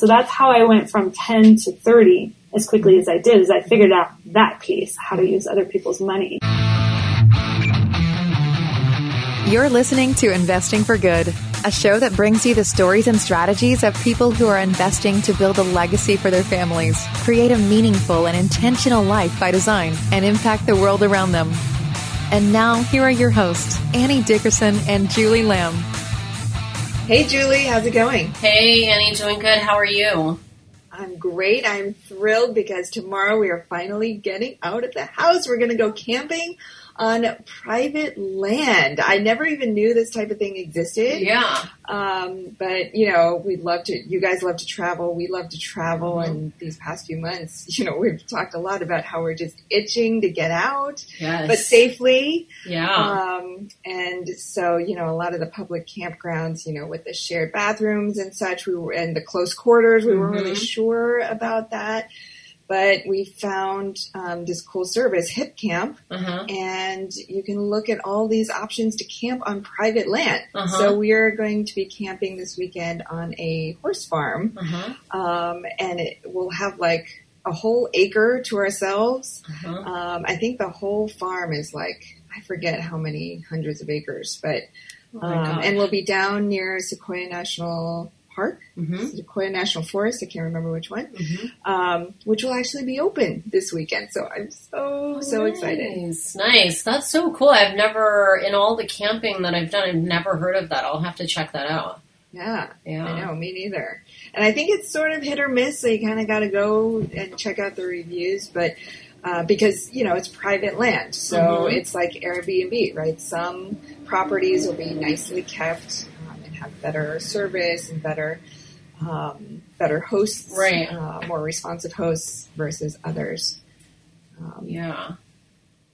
So that's how I went from 10 to 30 as quickly as I did, is I figured out that piece, how to use other people's money. You're listening to Investing for Good, a show that brings you the stories and strategies of people who are investing to build a legacy for their families, create a meaningful and intentional life by design, and impact the world around them. And now, here are your hosts, Annie Dickerson and Julie Lamb. Hey, Julie, how's it going? Hey, Annie, doing good. How are you? I'm great. I'm thrilled because tomorrow we are finally getting out of the house. We're going to go camping on private land. I never even knew this type of thing existed. Yeah. Um, but you know, we love to. You guys love to travel. We love to travel. Mm-hmm. And these past few months, you know, we've talked a lot about how we're just itching to get out, Yes. but safely. Yeah. Um, and so, you know, a lot of the public campgrounds, you know, with the shared bathrooms and such, we were, and the close quarters, we weren't really Mhm. sure about that. But we found um, this cool service, Hipcamp, uh-huh. and you can look at all these options to camp on private land. Uh-huh. So we are going to be camping this weekend on a horse farm, Uh-huh. um, and it will have like a whole acre to ourselves. Uh-huh. Um, I think the whole farm is like I forget how many hundreds of acres, but Oh um, and we'll be down near Sequoia National Park, Mhm. Sequoia National Forest. I can't remember which one, Mhm. um, which will actually be open this weekend. So I'm so so excited. Nice, nice. That's so cool. I've never, in all the camping that I've done, I've never heard of that. I'll have to check that out. Yeah, Yeah. I know, me neither. And I think it's sort of hit or miss. So you kind of got to go and check out the reviews, but uh, because you know it's private land, so Mhm. it's like Airbnb, right? Some properties will be nicely kept have better service and better um, better hosts, Right. Uh, more responsive hosts versus others. Um, Yeah.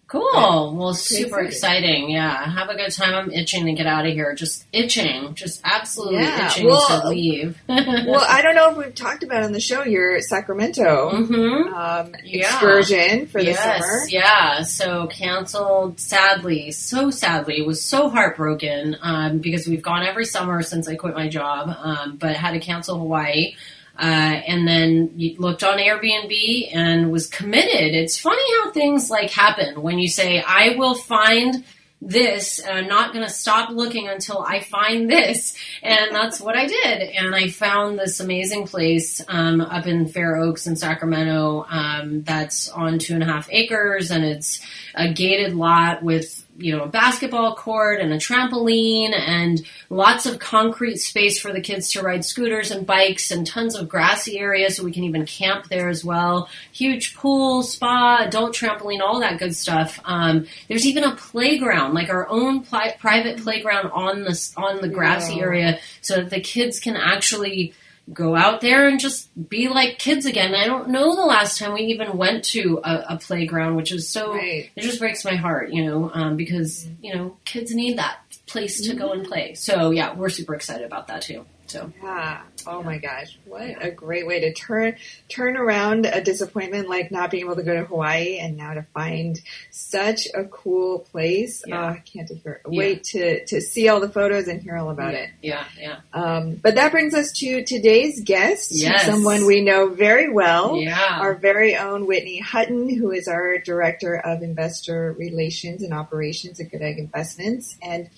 Cool. Well, super exciting. Yeah. Have a good time. I'm itching to get out of here. Just itching. Just absolutely Yeah. itching Well- to leave. well, I don't know if we've talked about on the show your Sacramento hmm um, Yeah. excursion for the yes, summer. Yeah, so canceled sadly, so sadly, was so heartbroken um, because we've gone every summer since I quit my job, um, but had to cancel Hawaii. Uh, and then you looked on Airbnb and was committed. It's funny how things like happen when you say, I will find this and I'm not going to stop looking until I find this. And that's what I did. And I found this amazing place um, up in Fair Oaks in Sacramento um, that's on two and a half acres and it's a gated lot with you know a basketball court and a trampoline and lots of concrete space for the kids to ride scooters and bikes and tons of grassy areas so we can even camp there as well huge pool spa adult trampoline all that good stuff um, there's even a playground like our own pli- private playground on the on the grassy Wow. area so that the kids can actually go out there and just be like kids again. I don't know the last time we even went to a, a playground, which is so Right. it just breaks my heart, you know, um, because you know kids need that place to go and play. So yeah, we're super excited about that too. So Yeah. Oh my gosh. What a great way to turn turn around a disappointment like not being able to go to Hawaii and now to find such a cool place. Yeah. Oh, I can't hear, wait to, to see all the photos and hear all about it. yeah, yeah, Um, but that brings us to today's guest, Yes. someone we know very well. yeah. Our very own Whitney Hutton, who is our Director of Investor Relations and Operations at Good Egg Investments. And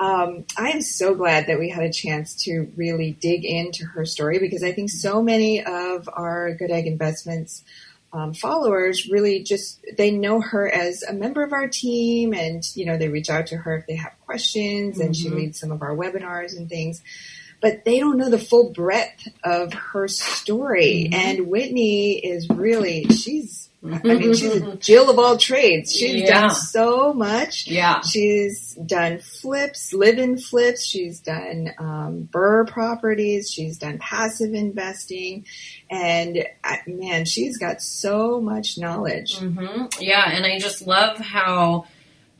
um, I am so glad that we had a chance to really dig into her story because I think so many of our Good Egg Investments um, followers really just they know her as a member of our team and you know they reach out to her if they have questions and she leads some of our webinars and things but they don't know the full breadth of her story Mhm. and whitney is really she's i mean she's a jill of all trades she's Yeah. done so much yeah. She's done flips, live-in flips. She's done um, BRRRR properties. She's done passive investing, and man, she's got so much knowledge. hmm Yeah, and I just love how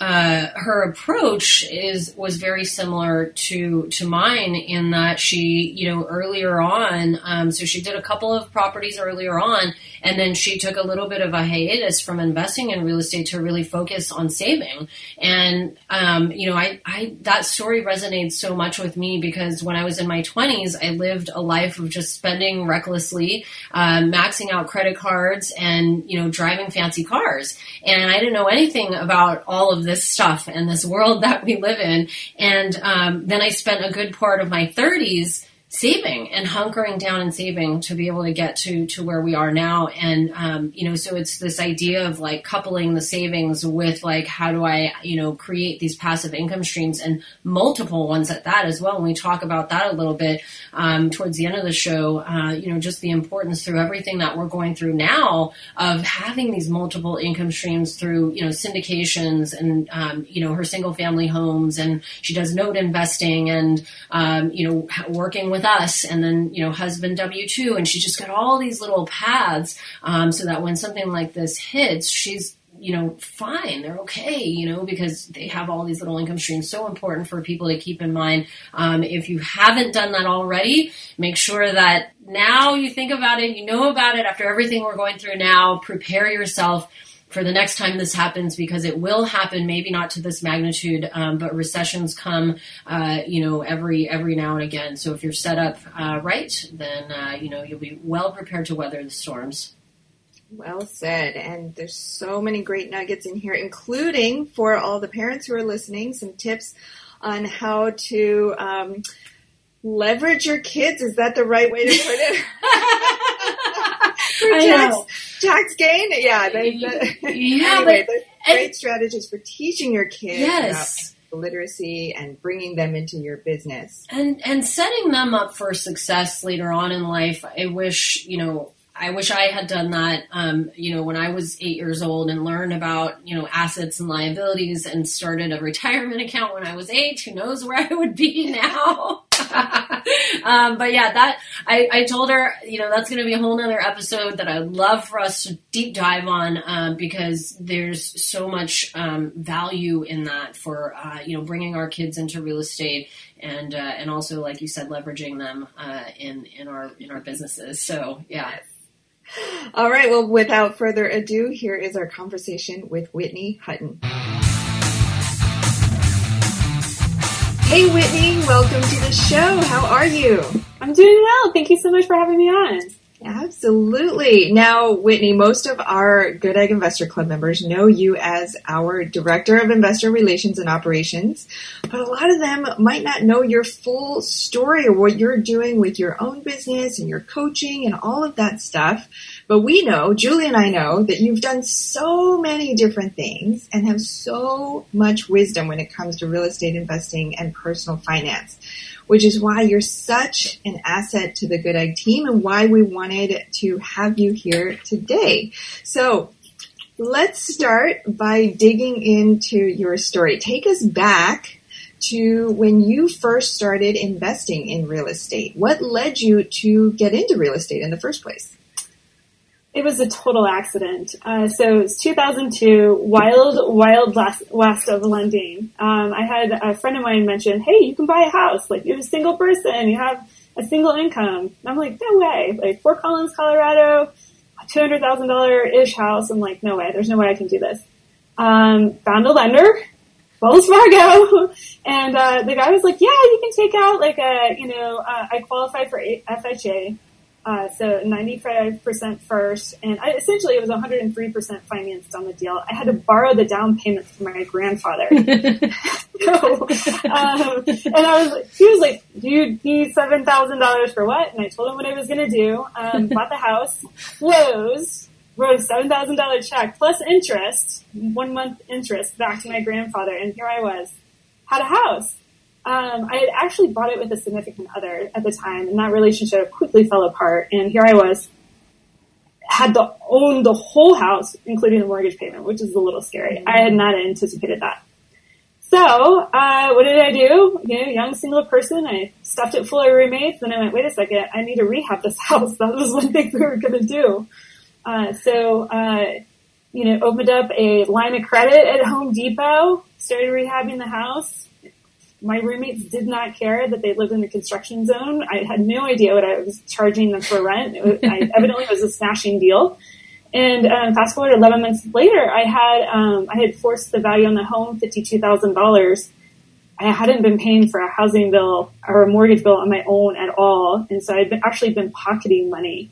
uh, her approach is was very similar to to mine in that she, you know, earlier on, um, so she did a couple of properties earlier on, and then she took a little bit of a hiatus from investing in real estate to really focus on saving. And um, you know, I, I that story resonates so much with me because when I was in my twenties, I lived a life of just spending recklessly, um, maxing out credit cards, and you know, driving fancy cars, and I didn't know anything about all of this stuff and this world that we live in. And um, then I spent a good part of my 30s saving and hunkering down and saving to be able to get to to where we are now. And um, you know so it's this idea of like coupling the savings with like how do i you know create these passive income streams and multiple ones at that as well. And we talk about that a little bit um, towards the end of the show uh, you know just the importance through everything that we're going through now of having these multiple income streams through you know syndications and um, you know her single family homes. And she does note investing and um, you know working with with us and then, you know, husband W2. And she's just got all these little paths um, so that when something like this hits, she's you know, fine, they're okay, you know, because they have all these little income streams. So important for people to keep in mind. Um, if you haven't done that already, make sure that now you think about it, you know about it after everything we're going through now, prepare yourself for the next time this happens because it will happen maybe not to this magnitude um, but recessions come uh, you know every every now and again. So if you're set up uh, right then uh, you know you'll be well prepared to weather the storms. Well said. And there's so many great nuggets in here including for all the parents who are listening some tips on how to um, leverage your kids is that the right way to put it for tax, tax gain. Yeah, they, the, yeah, anyway, but, great and, strategies for teaching your kids yes. about literacy and bringing them into your business and and setting them up for success later on in life. I wish you know. I wish I had done that, um, you know, when I was eight years old and learned about, you know, assets and liabilities and started a retirement account when I was eight. Who knows where I would be now? um, but yeah, that I, I told her, you know, that's going to be a whole nother episode that I'd love for us to deep dive on um, because there's so much um, value in that for uh, you know bringing our kids into real estate and uh, and also like you said, leveraging them uh, in in our in our businesses. So yeah. All right. Well, without further ado, here is our conversation with Whitney Hutton. Hey, Whitney, welcome to the show. How are you? I'm doing well. Thank you so much for having me on. Absolutely. Now, Whitney, most of our Good Egg Investor Club members know you as our Director of Investor Relations and Operations, but a lot of them might not know your full story or what you're doing with your own business and your coaching and all of that stuff. But we know, Julie and I know, that you've done so many different things and have so much wisdom when it comes to real estate investing and personal finance, which is why you're such an asset to the Good Egg team and why we wanted to have you here today. So let's start by digging into your story. Take us back to when you first started investing in real estate. What led you to get into real estate in the first place? It was a total accident. Uh, so it's 2002, wild, wild west, of lending. Um, I had a friend of mine mention, "Hey, you can buy a house. Like you're a single person, you have a single income." And I'm like, "No way!" Like Fort Collins, Colorado, a two hundred thousand dollar ish house. I'm like, "No way. There's no way I can do this." Um, found a lender, Wells Fargo, and uh, the guy was like, "Yeah, you can take out like a, you know, uh, I qualified for FHA." Uh, so 95% first, and I, essentially it was 103% financed on the deal. I had to borrow the down payment from my grandfather. so, um, and I was, he was like, "Do you need seven thousand dollars for what?" And I told him what I was going to do. Um, bought the house, closed, wrote a seven thousand dollar check plus interest, one month interest back to my grandfather, and here I was, had a house. Um, I had actually bought it with a significant other at the time, and that relationship quickly fell apart. And here I was, had to own the whole house, including the mortgage payment, which is a little scary. Mm-hmm. I had not anticipated that. So, uh, what did I do? You know, young single person, I stuffed it full of roommates, and I went, wait a second, I need to rehab this house. That was one thing we were going to do. Uh, so, uh, you know, opened up a line of credit at Home Depot, started rehabbing the house. My roommates did not care that they lived in the construction zone. I had no idea what I was charging them for rent. It was, I, evidently, it was a smashing deal. And um, fast forward 11 months later, I had um, I had forced the value on the home fifty two thousand dollars. I hadn't been paying for a housing bill or a mortgage bill on my own at all, and so I'd been, actually been pocketing money.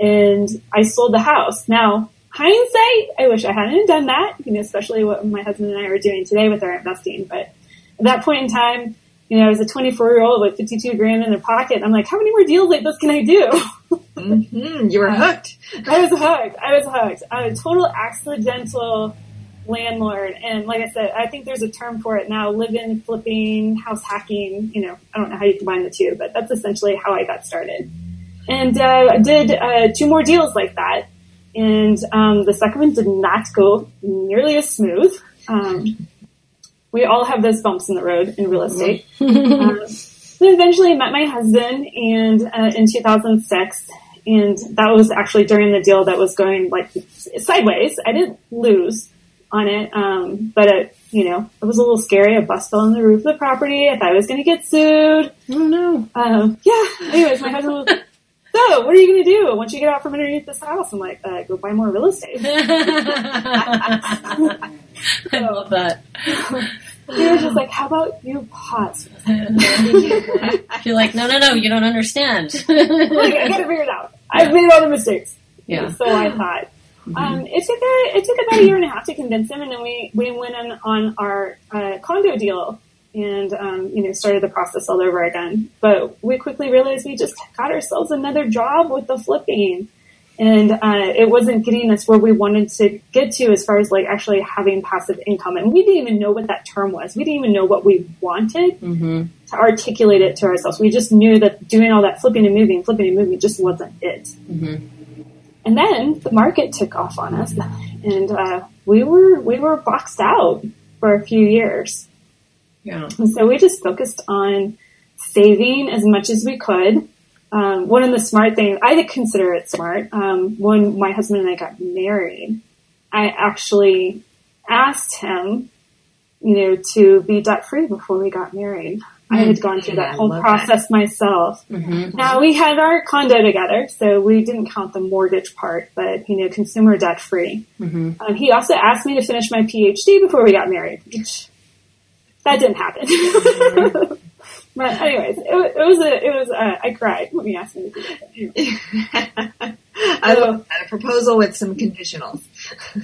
And I sold the house. Now, hindsight, I wish I hadn't done that. You know, especially what my husband and I are doing today with our investing. But at that point in time, you know, I was a 24 year old with 52 grand in their pocket. I'm like, how many more deals like this can I do? mm-hmm. You were hooked. I was hooked. I was hooked. I'm a total accidental landlord. And like I said, I think there's a term for it now, live-in flipping, house hacking. You know, I don't know how you combine the two, but that's essentially how I got started. And uh, I did uh, two more deals like that. And um, the second one did not go nearly as smooth. Um, we all have those bumps in the road in real estate. um, then eventually met my husband and uh, in 2006 and that was actually during the deal that was going like sideways. I didn't lose on it, um, but it, you know, it was a little scary. A bus fell on the roof of the property. I thought I was going to get sued. Oh no. Um, yeah. Anyways, my husband was so what are you going to do once you get out from underneath this house? I'm like, uh, go buy more real estate. I love that. he was just like, how about you pause? You're like, no, no, no, you don't understand. like, I gotta figure it out. I've made all the mistakes. Yeah. So I thought. Um, it took a, it took about a year and a half to convince him, and then we we went on on our uh, condo deal, and um, you know started the process all over again. But we quickly realized we just got ourselves another job with the flipping, and uh, it wasn't getting us where we wanted to get to as far as like actually having passive income. And we didn't even know what that term was. We didn't even know what we wanted Mm-hmm. to articulate it to ourselves. We just knew that doing all that flipping and moving, flipping and moving just wasn't it. Mm-hmm. And then the market took off on us, and uh, we were we were boxed out for a few years. Yeah. And so we just focused on saving as much as we could. Um, one of the smart things, I consider it smart, um, when my husband and I got married, I actually asked him, you know, to be debt free before we got married. I had gone through that I whole love process myself. Mm-hmm. Now we had our condo together, so we didn't count the mortgage part, but you know, consumer debt free. Mm-hmm. Um, he also asked me to finish my PhD before we got married. which- That didn't happen. but anyways, it, it was a, it was, uh, I cried when he asked me to do that. I love that. A proposal with some conditionals.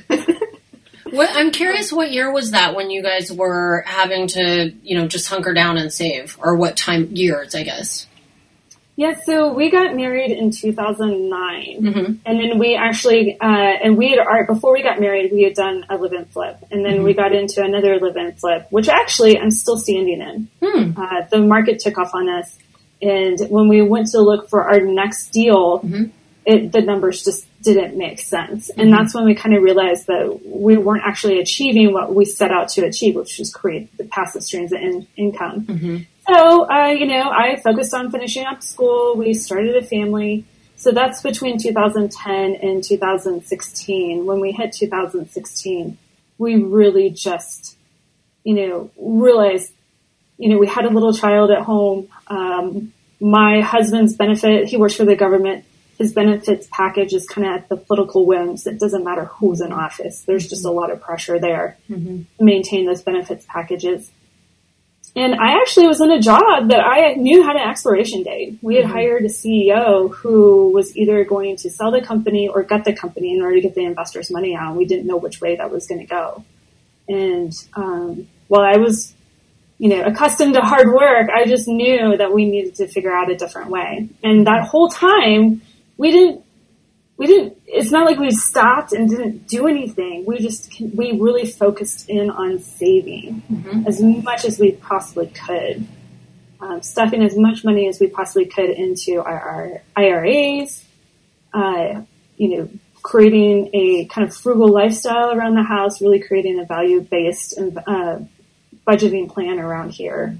What, I'm curious, what year was that when you guys were having to, you know, just hunker down and save, or what time years, I guess. Yeah, so we got married in 2009. Mm-hmm. And then we actually, uh, and we had, our, before we got married, we had done a live-in flip. And then we got into another live-in flip, which actually I'm still standing in. Hmm. Uh, the market took off on us. And when we went to look for our next deal, Mhm. it, the numbers just didn't make sense. And that's when we kind of realized that we weren't actually achieving what we set out to achieve, which was create the passive streams of in- income. Mm-hmm. So, uh, you know, I focused on finishing up school. We started a family. So that's between 2010 and 2016. When we hit 2016, we really just, you know, realized, you know, we had a little child at home. Um, my husband's benefit, he works for the government. His benefits package is kind of at the political whims. It doesn't matter who's in office. There's just a lot of pressure there Mm-hmm. to maintain those benefits packages. And I actually was in a job that I knew had an expiration date. We had hired a CEO who was either going to sell the company or gut the company in order to get the investors' money out. We didn't know which way that was going to go. And um, while I was, you know, accustomed to hard work, I just knew that we needed to figure out a different way. And that whole time, we didn't we didn't it's not like we stopped and didn't do anything. We just we really focused in on saving Mhm. as much as we possibly could. Um, stuffing as much money as we possibly could into our, our IRAs uh, you know creating a kind of frugal lifestyle around the house really creating a value based uh, budgeting plan around here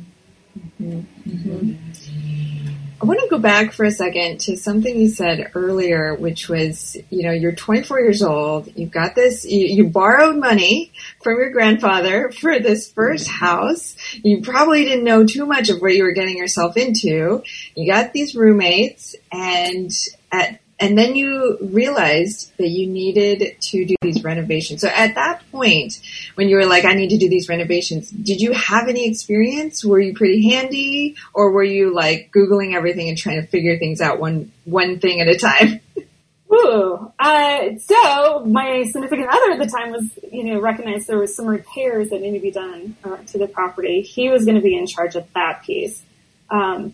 I want to go back for a second to something you said earlier, which was, you know, you're 24 years old. You've got this, you, you borrowed money from your grandfather for this first house. You probably didn't know too much of what you were getting yourself into. You got these roommates and at and then you realized that you needed to do these renovations. So at that point, when you were like, I need to do these renovations, did you have any experience? Were you pretty handy or were you like Googling everything and trying to figure things out one, one thing at a time? Ooh, uh, so my significant other at the time was, you know, recognized there was some repairs that needed to be done uh, to the property. He was going to be in charge of that piece. Um,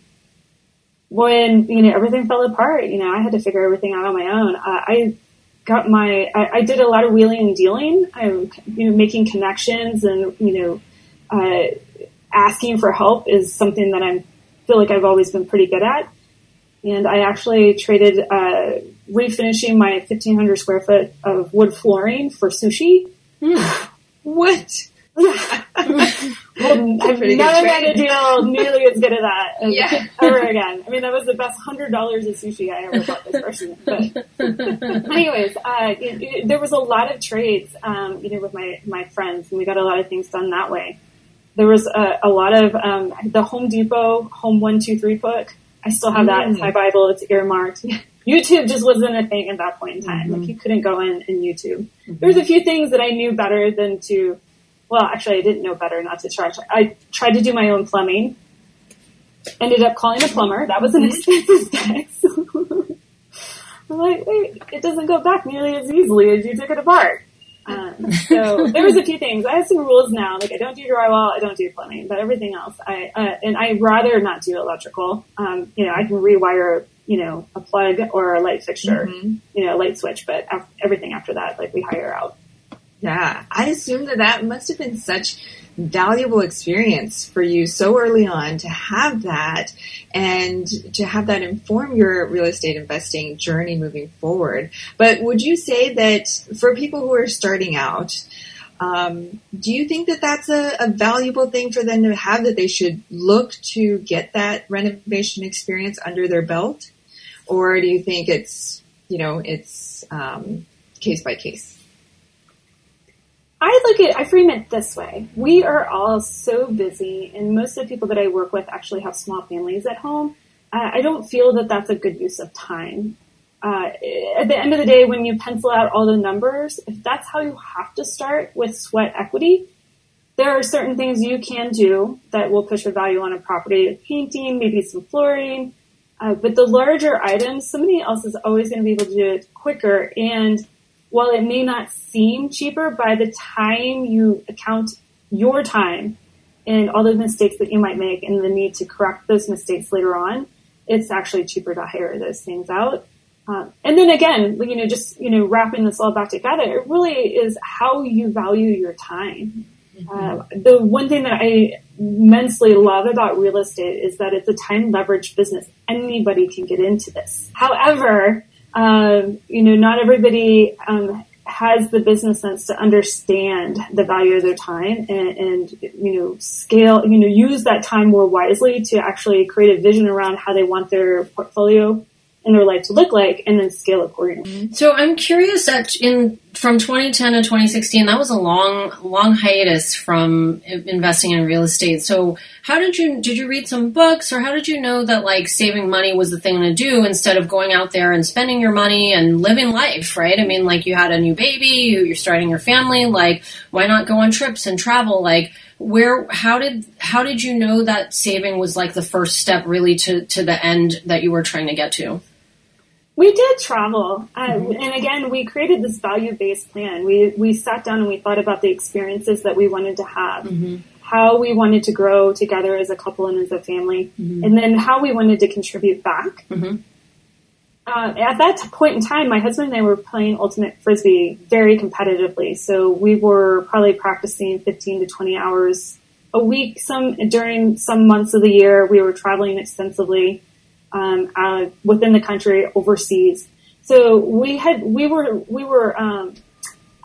when you know everything fell apart, you know I had to figure everything out on my own. Uh, I got my I, I, did a lot of wheeling and dealing. I'm you know making connections and you know uh, asking for help is something that I feel like I've always been pretty good at. And I actually traded uh, refinishing my 1500 square foot of wood flooring for sushi. Mm. What? I've never had a deal nearly as good as that as Yeah. ever again. I mean, that was the best hundred dollars of sushi I ever bought this person. But anyways, uh, it, it, there was a lot of trades, um, you know, with my my friends, and we got a lot of things done that way. There was a, a lot of um, the Home Depot Home One Two Three book. I still have that. It's my Bible. It's earmarked. YouTube just wasn't a thing at that point in time. Like you couldn't go in and YouTube. There's a few things that I knew better than to well, actually, I didn't know better not to try. I tried to do my own plumbing. Ended up calling a plumber. That was an expensive fix. I'm like, wait, it doesn't go back nearly as easily as you took it apart. Um, so there was a few things. I have some rules now. Like I don't do drywall, I don't do plumbing, but everything else, I uh, and I rather not do electrical. Um, you know, I can rewire, you know, a plug or a light fixture, you know, a light switch, but af- everything after that, like we hire out. Yeah, I assume that that must have been such valuable experience for you so early on to have that and to have that inform your real estate investing journey moving forward. But would you say that for people who are starting out, um, do you think that that's a, a valuable thing for them to have that they should look to get that renovation experience under their belt? Or do you think it's, you know, it's um, case by case? I look at, I frame it this way. We are all so busy, and most of the people that I work with actually have small families at home. Uh, I don't feel that that's a good use of time. Uh, at the end of the day, when you pencil out all the numbers, if that's how you have to start with sweat equity, there are certain things you can do that will push a value on a property, painting, maybe some flooring. Uh, but the larger items, somebody else is always going to be able to do it quicker and while it may not seem cheaper, by the time you account your time and all the mistakes that you might make and the need to correct those mistakes later on, it's actually cheaper to hire those things out. Um, and then again, you know, just, you know, wrapping this all back together, it really is how you value your time. Uh, the one thing that I immensely love about real estate is that it's a time leverage business. Anybody can get into this. However, um, you know, not everybody um, has the business sense to understand the value of their time and, and, you know, scale, you know, use that time more wisely to actually create a vision around how they want their portfolio and their life to look like and then scale accordingly. So I'm curious that in from 2010 to 2016, that was a long, long hiatus from investing in real estate. So how did you, did you read some books or how did you know that like saving money was the thing to do instead of going out there and spending your money and living life, right? I mean, like you had a new baby, you- you're starting your family, like why not go on trips and travel? Like where, how did, how did you know that saving was like the first step really to, to the end that you were trying to get to? We did travel, uh, and again, we created this value-based plan. We we sat down and we thought about the experiences that we wanted to have, how we wanted to grow together as a couple and as a family, and then how we wanted to contribute back. Uh, at that point in time, my husband and I were playing ultimate frisbee very competitively. So we were probably practicing 15 to 20 hours a week. Some during some months of the year, we were traveling extensively um, uh, within the country, overseas. So we had we were we were um,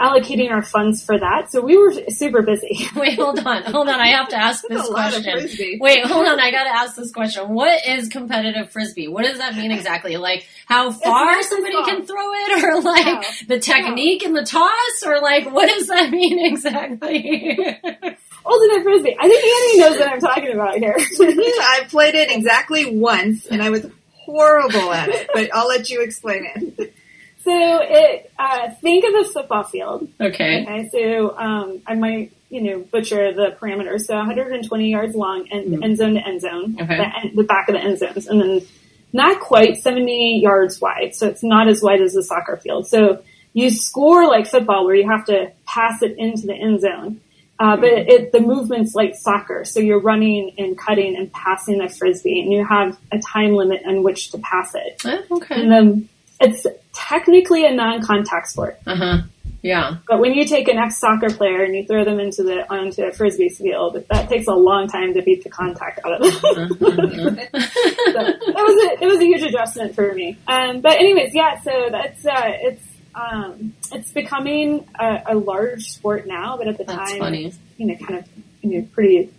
allocating our funds for that. So we were super busy. Wait, hold on, hold on. I have to ask this That's a lot of question. Wait, hold on. I got to ask this question. What is competitive frisbee? What does that mean exactly? Like how far somebody can throw it, or like No. the technique in the toss, or like what does that mean exactly? Ultimate frisbee. I think Annie knows what I'm talking about here. I played it exactly once, and I was horrible at it. But I'll let you explain it. so it uh, think of a football field. okay. Okay, so um, I might you know butcher the parameters. So 120 yards long and Mhm. end zone to end zone, Okay. the, end, the back of the end zones, and then not quite 70 yards wide. So it's not as wide as a soccer field. So you score like football where you have to pass it into the end zone. Uh, but it, the movement's like soccer. So you're running and cutting and passing the frisbee and you have a time limit in which to pass it. Oh, okay. And then it's technically a non-contact sport. Uh huh. Yeah. But when you take an ex-soccer player and you throw them into the onto a frisbee field, that takes a long time to beat the contact out of them. Uh-huh. so that was a it was a huge adjustment for me. Um, but anyways, yeah. So that's uh, it's um, it's becoming a, a large sport now, but at the That's time, funny. you know, kind of you know, pretty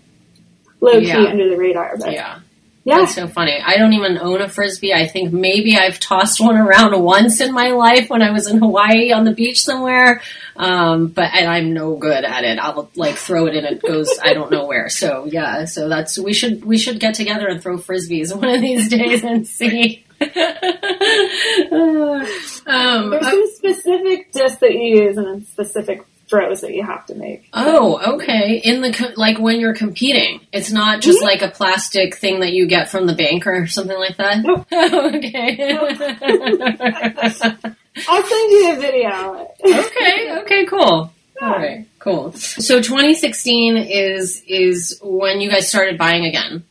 low key Yeah. under the radar. But Yeah. yeah, That's so funny. I don't even own a frisbee. I think maybe I've tossed one around once in my life when I was in Hawaii on the beach somewhere. Um, but and I'm no good at it. I'll like throw it and it goes I don't know where. So yeah, so that's we should we should get together and throw frisbees one of these days and see. um, there's some specific discs that you use and then specific throws that you have to make. Oh, okay. In the co- like when you're competing, it's not just like a plastic thing that you get from the bank or something like that. Nope. okay. I'll send you a video. okay. Okay. Cool. All right. Cool. So 2016 is is when you guys started buying again.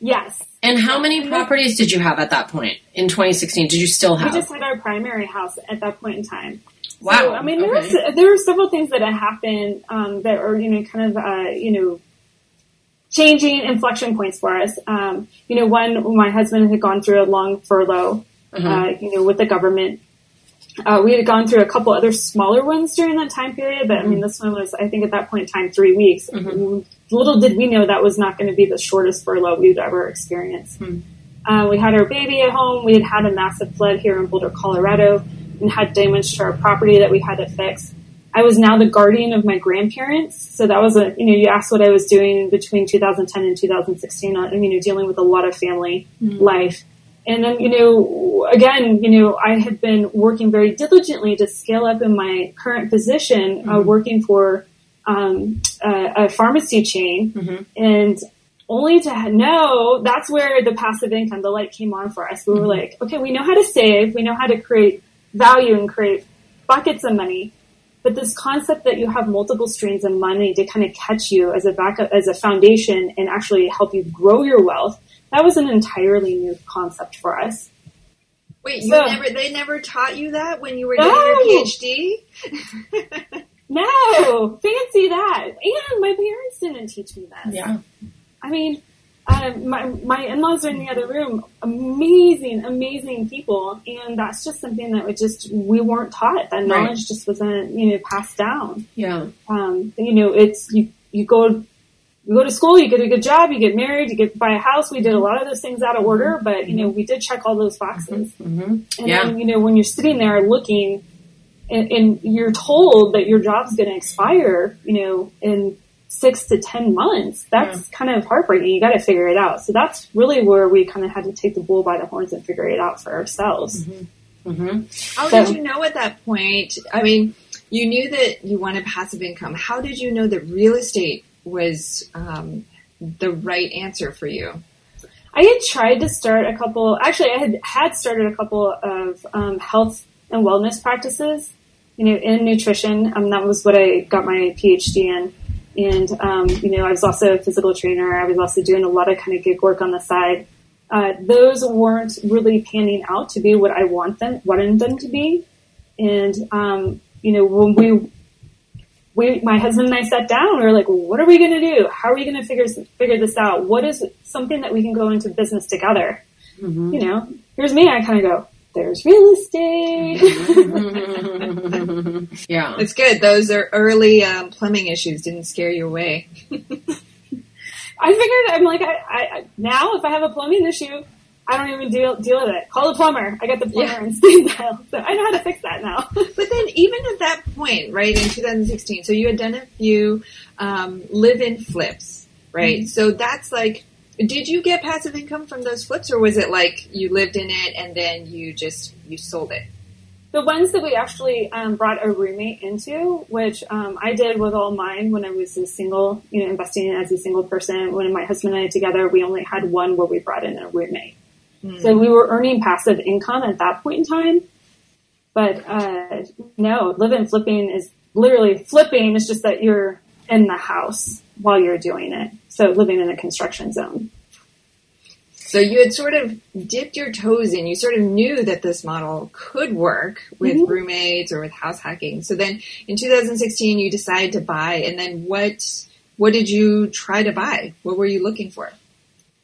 yes. And how many properties did you have at that point in 2016? Did you still have? We just had our primary house at that point in time. wow. So, I mean, there, okay. was, there were several things that had happened um, that are, you know, kind of, uh, you know, changing inflection points for us. Um, you know, one, my husband had gone through a long furlough, Uh-huh. uh, you know, with the government. Uh, we had gone through a couple other smaller ones during that time period, but I Mm-hmm. mean, this one was, I think, at that point in time, three weeks. Little did we know that was not going to be the shortest furlough we'd ever experienced. Hmm. Uh, we had our baby at home. We had had a massive flood here in Boulder, Colorado, and had damage to our property that we had to fix. I was now the guardian of my grandparents, so that was a you know you asked what I was doing between 2010 and 2016. I you know dealing with a lot of family life, and then you know again you know I had been working very diligently to scale up in my current position, uh, working for um, a, a pharmacy chain, Mhm. and only to know that's where the passive income, the light came on for us. We were like, okay, we know how to save, we know how to create value and create buckets of money. But this concept that you have multiple streams of money to kind of catch you as a backup, as a foundation and actually help you grow your wealth, that was an entirely new concept for us. Wait, you So- never they never taught you that when you were No. getting your PhD? No, fancy that. And my parents didn't teach me this. Yeah. I mean, um, my my in-laws are in the other room. Amazing, amazing people, and that's just something that we just we weren't taught. That Right. knowledge just wasn't you know passed down. Yeah. Um, you know, it's you you go you go to school, you get a good job, you get married, you get buy a house. We did a lot of those things out of order, but you know we did check all those boxes. hmm And Yeah. then, you know, when you're sitting there looking and, and you're told that your job's going to expire, you know, in six to 10 months, that's kind of heartbreaking. You got to figure it out. So that's really where we kind of had to take the bull by the horns and figure it out for ourselves. hmm How So- did you know at that point? I mean, you knew that you wanted passive income. How did you know that real estate was um, the right answer for you? I had tried to start a couple, actually I had, had started a couple of um, health and wellness practices, you know, in nutrition. Um, that was what I got my PhD in. And, um, you know, I was also a physical trainer. I was also doing a lot of kind of gig work on the side. Uh, those weren't really panning out to be what I want them, wanted them to be. And, um, you know, when we, we, my husband and I sat down, we were like, well, what are we going to do? How are we going to figure, figure this out? What is something that we can go into business together? Mm-hmm. You know, here's me. I kind of go, there's real estate. Yeah. It's good. Those are early um, plumbing issues didn't scare you away. I figured I'm like I, I now if I have a plumbing issue, I don't even deal deal with it. Call the plumber. I got the plumber Yeah. in steam dial, so I know how to fix that now. But then, even at that point, right in 2016, so you had done a few um, live-in flips, right? So that's like, did you get passive income from those flips, or was it like you lived in it and then you just you sold it? The ones that we actually um, brought a roommate into, which um, I did with all mine when I was a single, you know, investing as a single person. When my husband and I together, we only had one where we brought in a roommate. So we were earning passive income at that point in time. But uh, no, live-in flipping is literally flipping. It's just that you're in the house while you're doing it. So living in a construction zone. So you had sort of dipped your toes in. You sort of knew that this model could work with Mhm. roommates or with house hacking. So then, in 2016, you decided to buy, and then what? What did you try to buy? What were you looking for?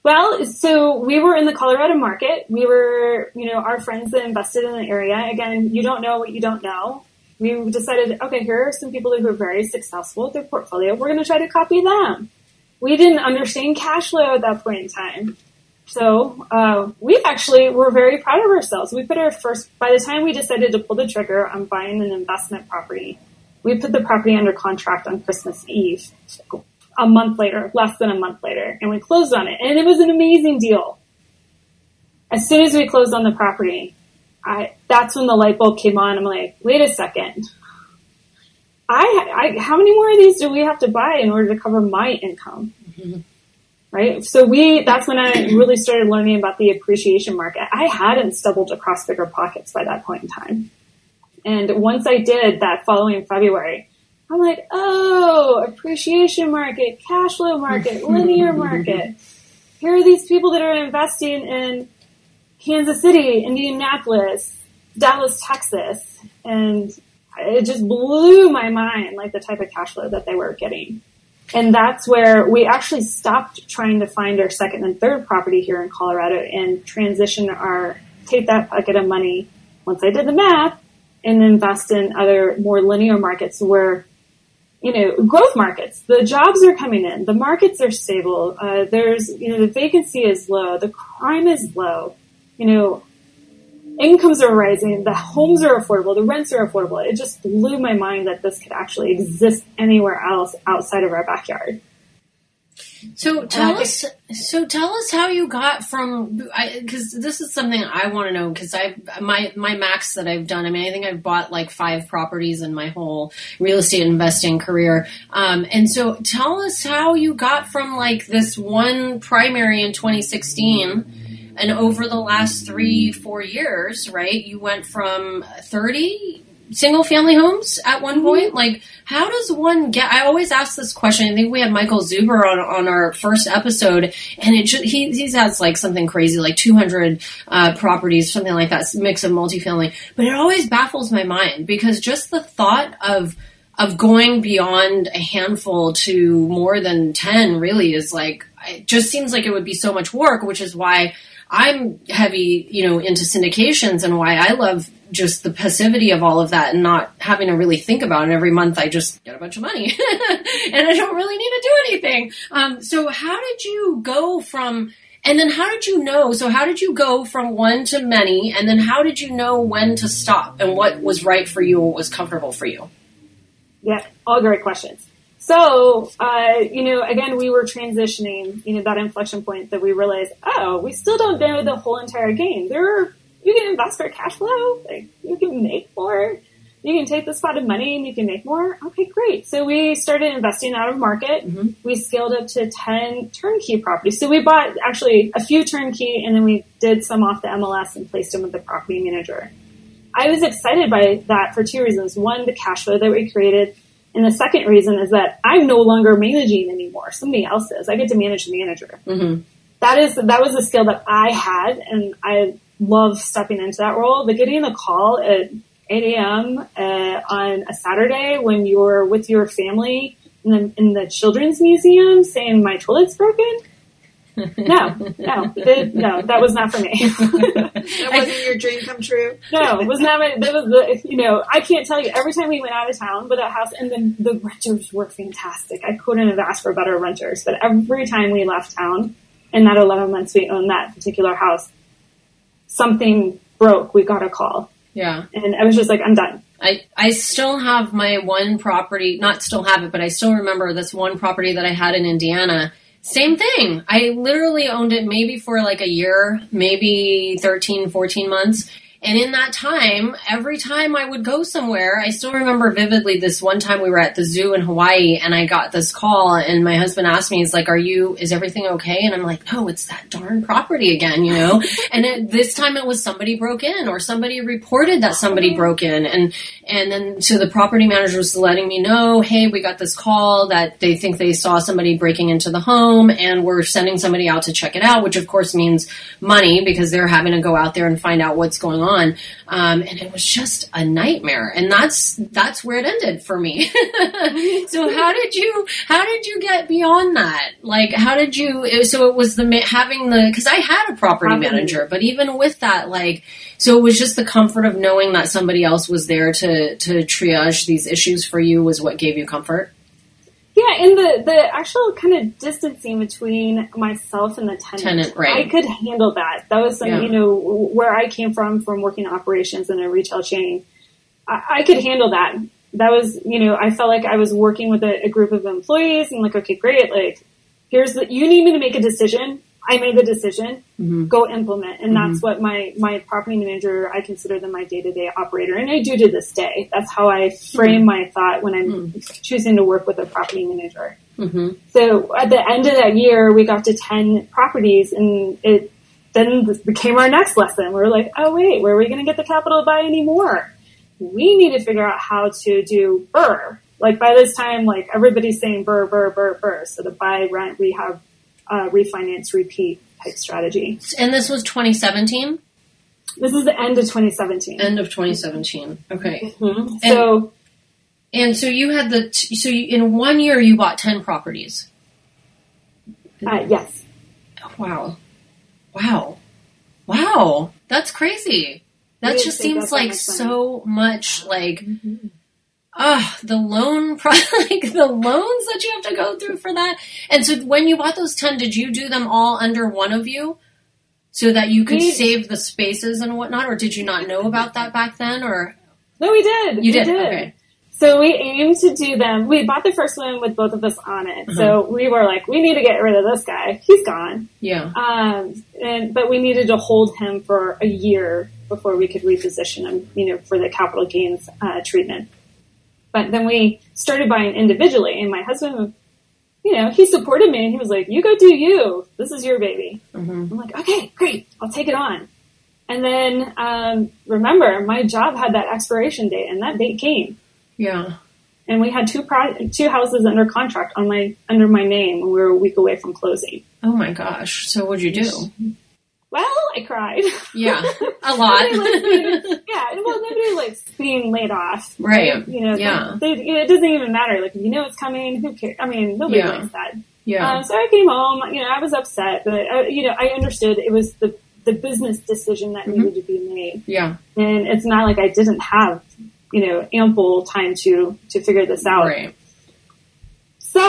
Well, so we were in the Colorado market. We were, you know, our friends that invested in the area. Again, you don't know what you don't know. We decided, okay, here are some people who are very successful with their portfolio. We're going to try to copy them. We didn't understand cash flow at that point in time. So, uh, we actually were very proud of ourselves. We put our first, by the time we decided to pull the trigger on buying an investment property, we put the property under contract on Christmas Eve a month later, less than a month later, and we closed on it. And it was an amazing deal. As soon as we closed on the property, I, that's when the light bulb came on. I'm like, wait a second. I, I, how many more of these do we have to buy in order to cover my income? Right? So we, that's when I really started learning about the appreciation market. I hadn't stumbled across BiggerPockets by that point in time. And once I did that following February, I'm like, oh, appreciation market, cash flow market, linear market. Here are these people that are investing in Kansas City, Indianapolis, Dallas, Texas, and it just blew my mind, like the type of cash flow that they were getting. And that's where we actually stopped trying to find our second and third property here in Colorado and transition our, take that bucket of money, once I did the math, and invest in other more linear markets where you know, growth markets. The jobs are coming in. The markets are stable. Uh, there's, you know, the vacancy is low. The crime is low. You know, incomes are rising. The homes are affordable. The rents are affordable. It just blew my mind that this could actually exist anywhere else outside of our backyard. So tell us. So tell us how you got from because this is something I want to know because I my my max that I've done. I mean, I think I've bought like five properties in my whole real estate investing career. Um, and so tell us how you got from like this one primary in 2016 and over the last three four years, right? You went from 30 single family homes at one point? Like, how does one get? I always ask this question. I think we had Michael Zuber on on our first episode, and it ju- he he has like something crazy, like two hundred uh, properties, something like that, mix of multifamily. But it always baffles my mind because just the thought of of going beyond a handful to more than 10 really is like it just seems like it would be so much work which is why i'm heavy you know into syndications and why i love just the passivity of all of that and not having to really think about it. Every month i just get a bunch of money and i don't really need to do anything. Um, so how did you go from and then how did you know so how did you go from one to many and then how did you know when to stop and what was right for you what was comfortable for you? Yeah, all great questions. So, uh, you know, again, we were transitioning, you know, that inflection point that we realized, oh, we still don't know the whole entire game. There are, you can invest for cash flow, like, you can make more. You can take this pot of money and you can make more. Okay, great. So we started investing out of market. We scaled up to 10 turnkey properties. So we bought actually a few turnkey and then we did some off the MLS and placed them with the property manager. I was excited by that for two reasons. One, the cash flow that we created. And the second reason is that I'm no longer managing anymore. Somebody else is. I get to manage the manager. mm-hmm. That is, that was a skill that I had and I love stepping into that role. But getting a call at 8 a.m. Uh, on a Saturday when you're with your family in the, in the children's museum saying my toilet's broken. No, no, it, no, that was not for me. That wasn't your dream come true. no, it was not my, that was the, you know, I can't tell you, every time we went out of town with that house, and then the renters were fantastic. I couldn't have asked for better renters, but every time we left town, in that 11 months we owned that particular house, something broke, we got a call. Yeah. And I was just like, I'm done. I, I still have my one property, not still have it, but I still remember this one property that I had in Indiana. Same thing. I literally owned it maybe for like a year, maybe 13, 14 months. And in that time, every time I would go somewhere, I still remember vividly this one time we were at the zoo in Hawaii and I got this call and my husband asked me, he's like, are you, is everything okay? And I'm like, no, it's that darn property again, you know? and it, this time it was somebody broke in or somebody reported that somebody oh. broke in. And, and then so the property manager was letting me know, hey, we got this call that they think they saw somebody breaking into the home and we're sending somebody out to check it out, which of course means money because they're having to go out there and find out what's going on. Um, and it was just a nightmare. And that's, that's where it ended for me. so how did you, how did you get beyond that? Like, how did you, so it was the, having the, cause I had a property Property. manager, but even with that, like, so it was just the comfort of knowing that somebody else was there to, to triage these issues for you was what gave you comfort. Yeah, and the, the actual kind of distancing between myself and the tenant, Tenant, right. I could handle that. That was some, Yeah. you know, where I came from, from working operations in a retail chain. I, I could handle that. That was, you know, I felt like I was working with a, a group of employees and like, okay, great. Like, here's the, you need me to make a decision. I made the decision. Mm-hmm. Go implement. And that's mm-hmm. what my, my property manager, I consider them my day to day operator. And I do to this day. That's how I frame mm-hmm. my thought when I'm choosing to work with a property manager. Mm-hmm. So at the end of that year, we got to 10 properties and it then became our next lesson. We were like, oh wait, where are we going to get the capital to buy anymore? We need to figure out how to do BRRRR. Like by this time, like everybody's saying BRRRR, BRRRR, BRRRR, BRRRR. So the buy, rent, rehab, uh, refinance, repeat type strategy. And this was 2017, This is the end of 2017. end of 2017. Okay. Mhm. So And so you had the, t- so you, in one year you bought 10 properties. uh, yes, Wow. Wow. Wow. That's crazy. That just seems like so much like ah the loan pro- like the loans that you have to go through for that. And so when you bought those 10 did you do them all under one of you so that you could We- save the spaces and whatnot or did you not know about that back then or no, we did. you We did? Okay. So we aimed to do them. We bought the first one with both of us on it. So we were like, we need to get rid of this guy. He's gone. Yeah. Um, and but we needed to hold him for a year before we could reposition him, you know, for the capital gains uh, treatment. But then we started buying individually, and my husband, you know, he supported me, and he was like, "You go do you. This is your baby." Mhm. I'm like, "Okay, great. I'll take it on." And then um, remember, my job had that expiration date, and that date came Yeah. and we had two pro- two houses under contract on my under my name and we were a week away from closing. Oh my gosh. So what'd you do? Well, I cried. Yeah. A lot. yeah, well, nobody likes being laid off, Right. You know, Yeah. they, know, it doesn't even matter. Like, if you know it's coming, who cares? I mean, nobody Yeah. likes that. yeah. Um, so I came home. You know, I was upset, but uh, you know, I understood it was the the business decision that Mm-hmm. needed to be made, yeah. and it's not like I didn't have you know ample time to to figure this out. Right. So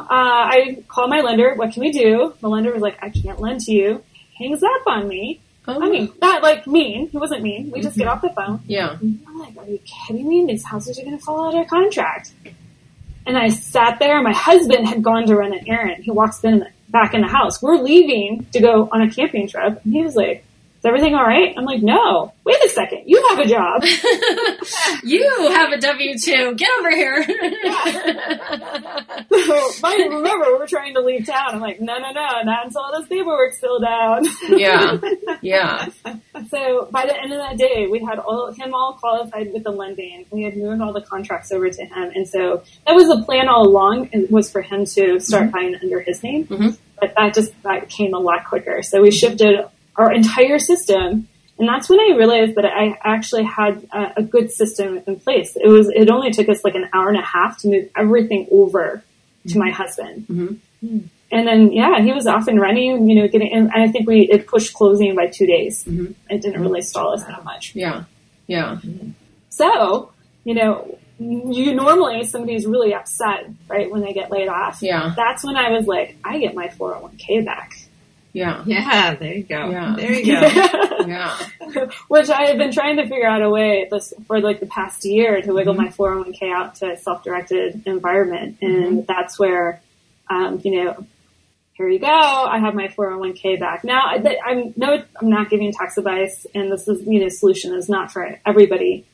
uh, I called my lender. What can we do? The lender was like, I can't lend to you. Hangs up on me. Oh, I mean, not like mean. He wasn't mean. We just get mm-hmm. off the phone. yeah. I'm like, are you kidding me? These houses are going to fall out of contract. And I sat there. My husband had gone to run an errand. He walks in back in the house. We're leaving to go on a camping trip. And he was like, is everything all right? I'm like, no. Wait a second. You have a job. You have a W two. Get over here. so, I remember we're trying to leave town. I'm like, no, no, no, not until all this paperwork's filled out. yeah. Yeah. So by the end of that day, we had all him all qualified with the lending. We had moved all the contracts over to him, and so that was the plan all along. It was for him to start buying under his name, Mhm. but that just that came a lot quicker. So we shifted our entire system, and that's when I realized that I actually had a, a good system in place. It was it only took us like an hour and a half to move everything over to my husband. Mhm. and then yeah, he was off and running. You know, getting and I think we it pushed closing by two days. Mhm. It didn't really stall us that much. Yeah. Yeah. So you know, you normally somebody's really upset right when they get laid off. Yeah. That's when I was like, I get my 401k back. Yeah. Yeah, there you go. Yeah. There you go. Yeah. Which I have been trying to figure out a way this for like the past year to wiggle my 401k out to a self-directed environment, and that's where, um, you know, here you go. I have my 401k back now. I'm no, I'm not giving tax advice, and this is you know solution is not for everybody.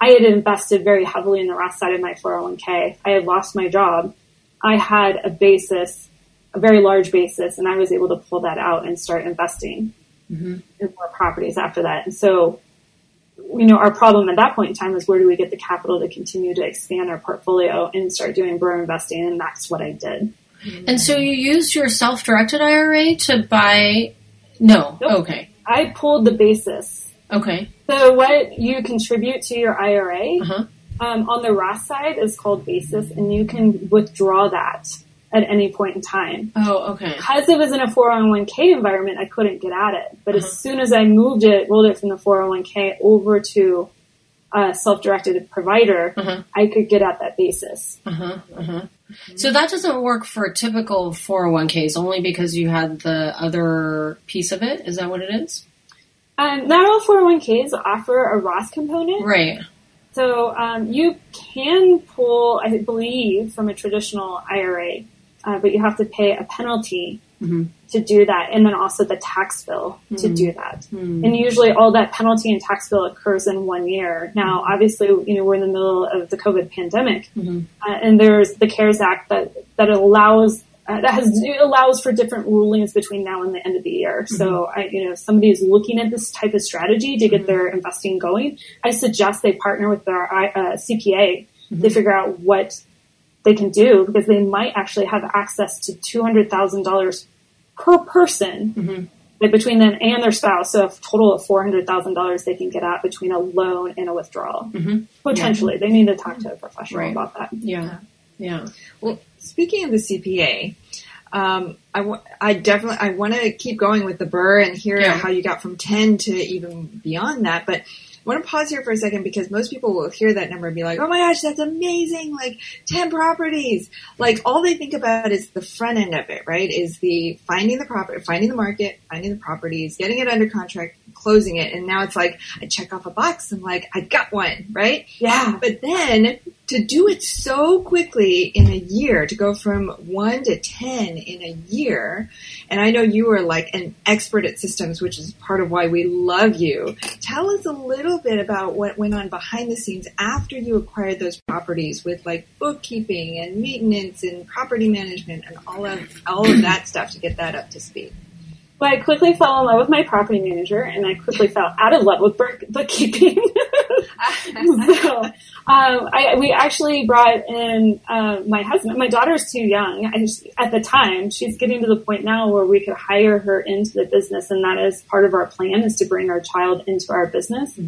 I had invested very heavily in the Roth side of my 401k. I had lost my job. I had a basis, a very large basis, and I was able to pull that out and start investing in more properties after that. And so, you know, our problem at that point in time is where do we get the capital to continue to expand our portfolio and start doing BRRRR investing? And that's what I did. And so you used your self-directed IRA to buy? No. Nope. Okay. I pulled the basis. Okay. So what you contribute to your IRA Uh-huh. um, on the Roth side is called basis, and you can withdraw that at any point in time. Oh, okay. Because it was in a 401k environment, I couldn't get at it. But Uh-huh. as soon as I moved it, rolled it from the 401k over to a self-directed provider, Uh-huh. I could get at that basis. Uh-huh. Uh-huh. So that doesn't work for typical 401ks only because you had the other piece of it. Is that what it is? Um, not all 401ks offer a Roth component. Right. So um, you can pull, I believe, from a traditional IRA, uh, but you have to pay a penalty Mhm. to do that, and then also the tax bill to do that. Hmm. And usually, all that penalty and tax bill occurs in one year. Now, obviously, you know we're in the middle of the COVID pandemic, Mhm. uh, and there's the CARES Act that that allows. Uh, that has allows for different rulings between now and the end of the year. So, I, you know, if somebody is looking at this type of strategy to get their investing going, I suggest they partner with their uh, CPA to figure out what they can do because they might actually have access to two hundred thousand dollars per person like between them and their spouse. So a total of four hundred thousand dollars they can get at between a loan and a withdrawal. Potentially, they need to talk to a professional Right. about that. Yeah. Yeah. Well, speaking of the CPA, um, I, definitely I want to keep going with the BRRRR and hear Yeah. how you got from ten to even beyond that. But I want to pause here for a second because most people will hear that number and be like, "Oh my gosh, that's amazing! Like ten properties!" Like all they think about is the front end of it, right? Is the finding the property, finding the market, finding the properties, getting it under contract, closing it, and now it's like I check off a box. I'm like, I got one, right? Yeah. But then to do it so quickly in a year, to go from one to 10 in a year, and I know you are like an expert at systems, which is part of why we love you. Tell us a little bit about what went on behind the scenes after you acquired those properties with like bookkeeping and maintenance and property management and all of, all of that stuff to get that up to speed. But I quickly fell in love with my property manager, and I quickly fell out of love with book- bookkeeping. so, um, I, we actually brought in uh, my husband. My daughter's too young I just, at the time. She's getting to the point now where we could hire her into the business, and that is part of our plan is to bring our child into our business.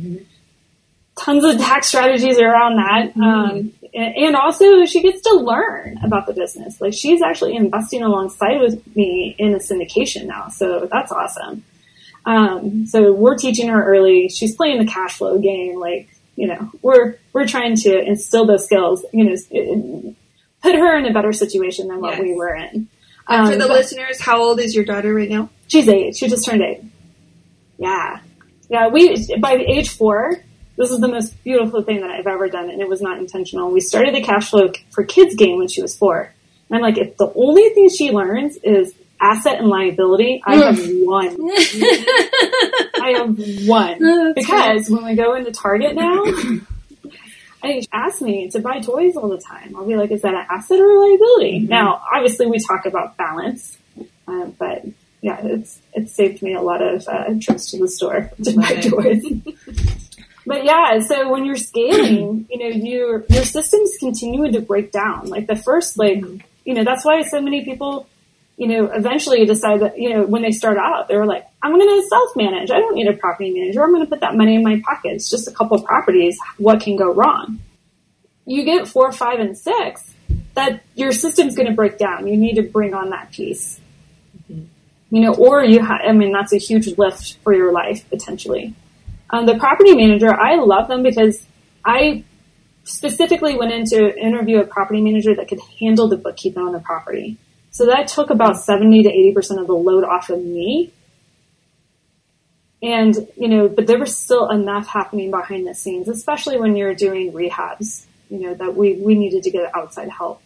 Tons of tax strategies around that, um, and, also she gets to learn about the business. Like she's actually investing alongside with me in a syndication now, so that's awesome. Um, so we're teaching her early. She's playing the cash flow game. Like, you know, we're, we're trying to instill those skills, you know, put her in a better situation than what Yes. we were in. And for Um, the but listeners, how old is your daughter right now? she's eight. She just turned eight. Yeah. Yeah. We, by the age four, this is the most beautiful thing that I've ever done. And it was not intentional. We started the cash flow for kids game when she was four. And I'm like, if the only thing she learns is asset and liability, I have won. I have won. Because when we go into Target now, I ask me to buy toys all the time. I'll be like, is that an asset or a liability? Now, obviously we talk about balance, uh, but yeah, it's, it's saved me a lot of, uh, trips to the store to buy toys. But yeah, so when you're scaling, you know, your your systems continue to break down. Like the first, like, you know, that's why so many people, you know, eventually decide that, you know, when they start out, they're like, I'm going to self manage. I don't need a property manager. I'm going to put that money in my pocket. It's just a couple of properties. What can go wrong? You get four, five, and six. that your system's going to break down. You need to bring on that piece. Mm-hmm. You know, or you ha- I mean, that's a huge lift for your life potentially. Um, the property manager, I love them because I specifically went in to interview a property manager that could handle the bookkeeping on the property. So that took about 70 to 80% of the load off of me. And, you know, but there was still enough happening behind the scenes, especially when you're doing rehabs, you know, that we, we needed to get outside help.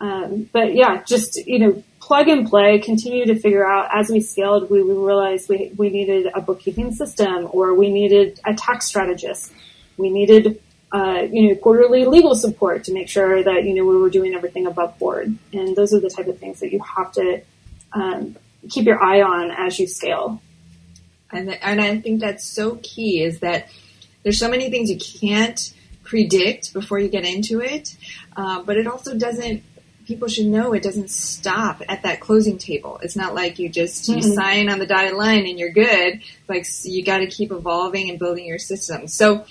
Um, but yeah, just, you know, plug and play, continue to figure out as we scaled, we, we realized we, we needed a bookkeeping system or we needed a tax strategist. We needed, uh, you know, quarterly legal support to make sure that, you know, we were doing everything above board. And those are the type of things that you have to, um, keep your eye on as you scale. And, and I think that's so key is that there's so many things you can't predict before you get into it, uh, but it also doesn't people should know it doesn't stop at that closing table. It's not like you just mm-hmm. you sign on the dotted line and you're good. Like so you got to keep evolving and building your system. So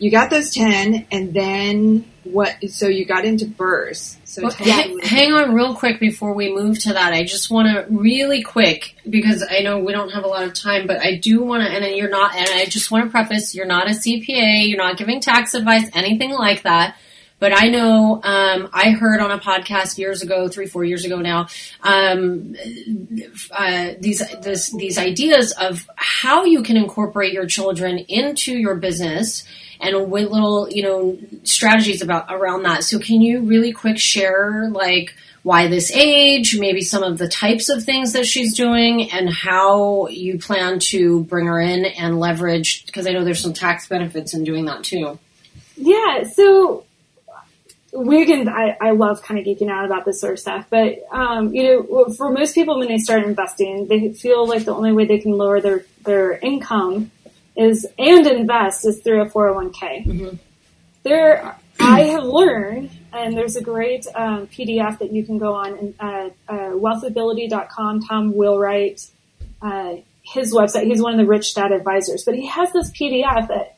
you got those ten, and then what? So you got into BRRRRs. So well, hang on real quick before we move to that. I just want to really quick because I know we don't have a lot of time, but I do want to. And you're not. And I just want to preface: you're not a CPA. You're not giving tax advice, anything like that. But I know um, I heard on a podcast years ago, three, four years ago now, um, uh, these this, these ideas of how you can incorporate your children into your business and with little you know strategies about around that. So can you really quick share like why this age, maybe some of the types of things that she's doing, and how you plan to bring her in and leverage? Because I know there's some tax benefits in doing that too. Yeah. So we can I, I love kind of geeking out about this sort of stuff but um, you know for most people when they start investing they feel like the only way they can lower their their income is and invest is through a 401k mm-hmm. there i have learned and there's a great um, pdf that you can go on and uh, uh, wealthability.com tom wheelwright uh, his website he's one of the rich dad advisors but he has this pdf that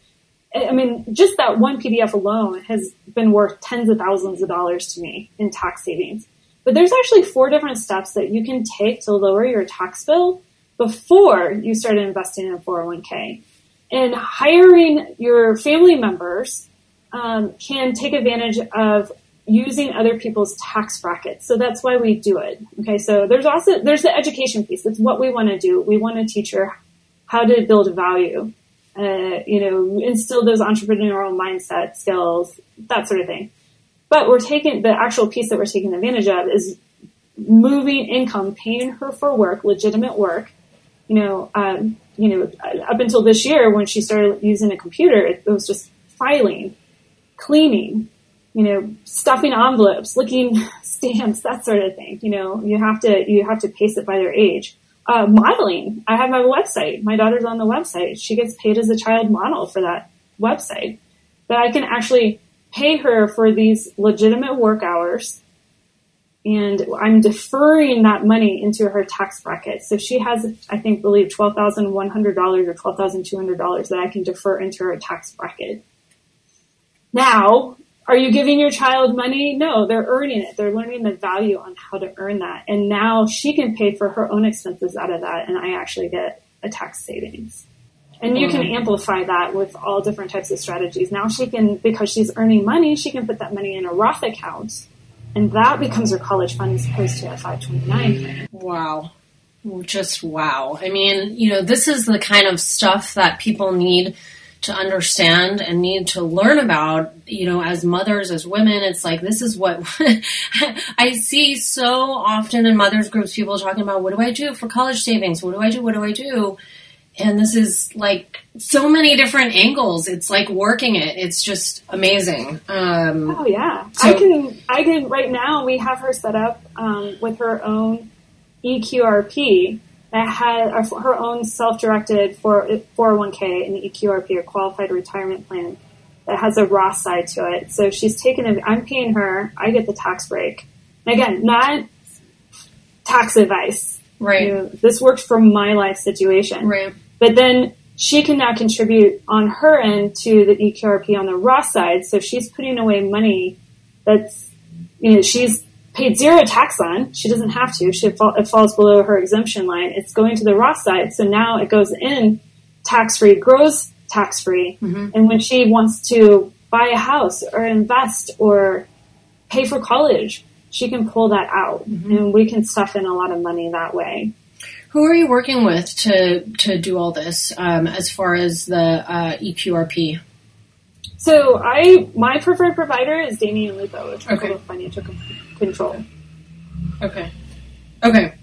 I mean, just that one PDF alone has been worth tens of thousands of dollars to me in tax savings. But there's actually four different steps that you can take to lower your tax bill before you start investing in a 401k. And hiring your family members um, can take advantage of using other people's tax brackets. So that's why we do it. Okay, so there's also there's the education piece. It's what we want to do. We want to teach her how to build value uh, you know, instill those entrepreneurial mindset skills, that sort of thing. But we're taking the actual piece that we're taking advantage of is moving income, paying her for work, legitimate work. You know, um, you know, up until this year when she started using a computer, it was just filing, cleaning, you know, stuffing envelopes, licking stamps, that sort of thing. You know, you have to you have to pace it by their age uh, modeling. I have my website. My daughter's on the website. She gets paid as a child model for that website. But I can actually pay her for these legitimate work hours and I'm deferring that money into her tax bracket. So she has, I think, believe $12,100 or $12,200 that I can defer into her tax bracket. Now, are you giving your child money? No, they're earning it. They're learning the value on how to earn that. And now she can pay for her own expenses out of that and I actually get a tax savings. And you can mm-hmm. amplify that with all different types of strategies. Now she can, because she's earning money, she can put that money in a Roth account and that becomes her college fund as opposed to a 529 Wow. Just wow. I mean, you know, this is the kind of stuff that people need to understand and need to learn about, you know, as mothers, as women. It's like, this is what I see so often in mothers groups, people talking about, what do I do for college savings? What do I do? What do I do? And this is like so many different angles. It's like working it. It's just amazing. Um, oh yeah. So, I can, I can, right now we have her set up, um, with her own EQRP that had her own self-directed 401k and EQRP or qualified retirement plan that has a Roth side to it. So she's taken i I'm paying her, I get the tax break. And again, not tax advice. Right. You know, this works for my life situation. Right. But then she can now contribute on her end to the EQRP on the Roth side. So she's putting away money that's you know, she's paid zero tax on. She doesn't have to. She fall, it falls below her exemption line. It's going to the Roth side, so now it goes in tax free, grows tax free, and when she wants to buy a house or invest or pay for college, she can pull that out, and we can stuff in a lot of money that way. Who are you working with to to do all this um, as far as the uh, EQRP? So I, my preferred provider is Damion Lupo, which is Okay. Financial Con- Control. Okay. Okay.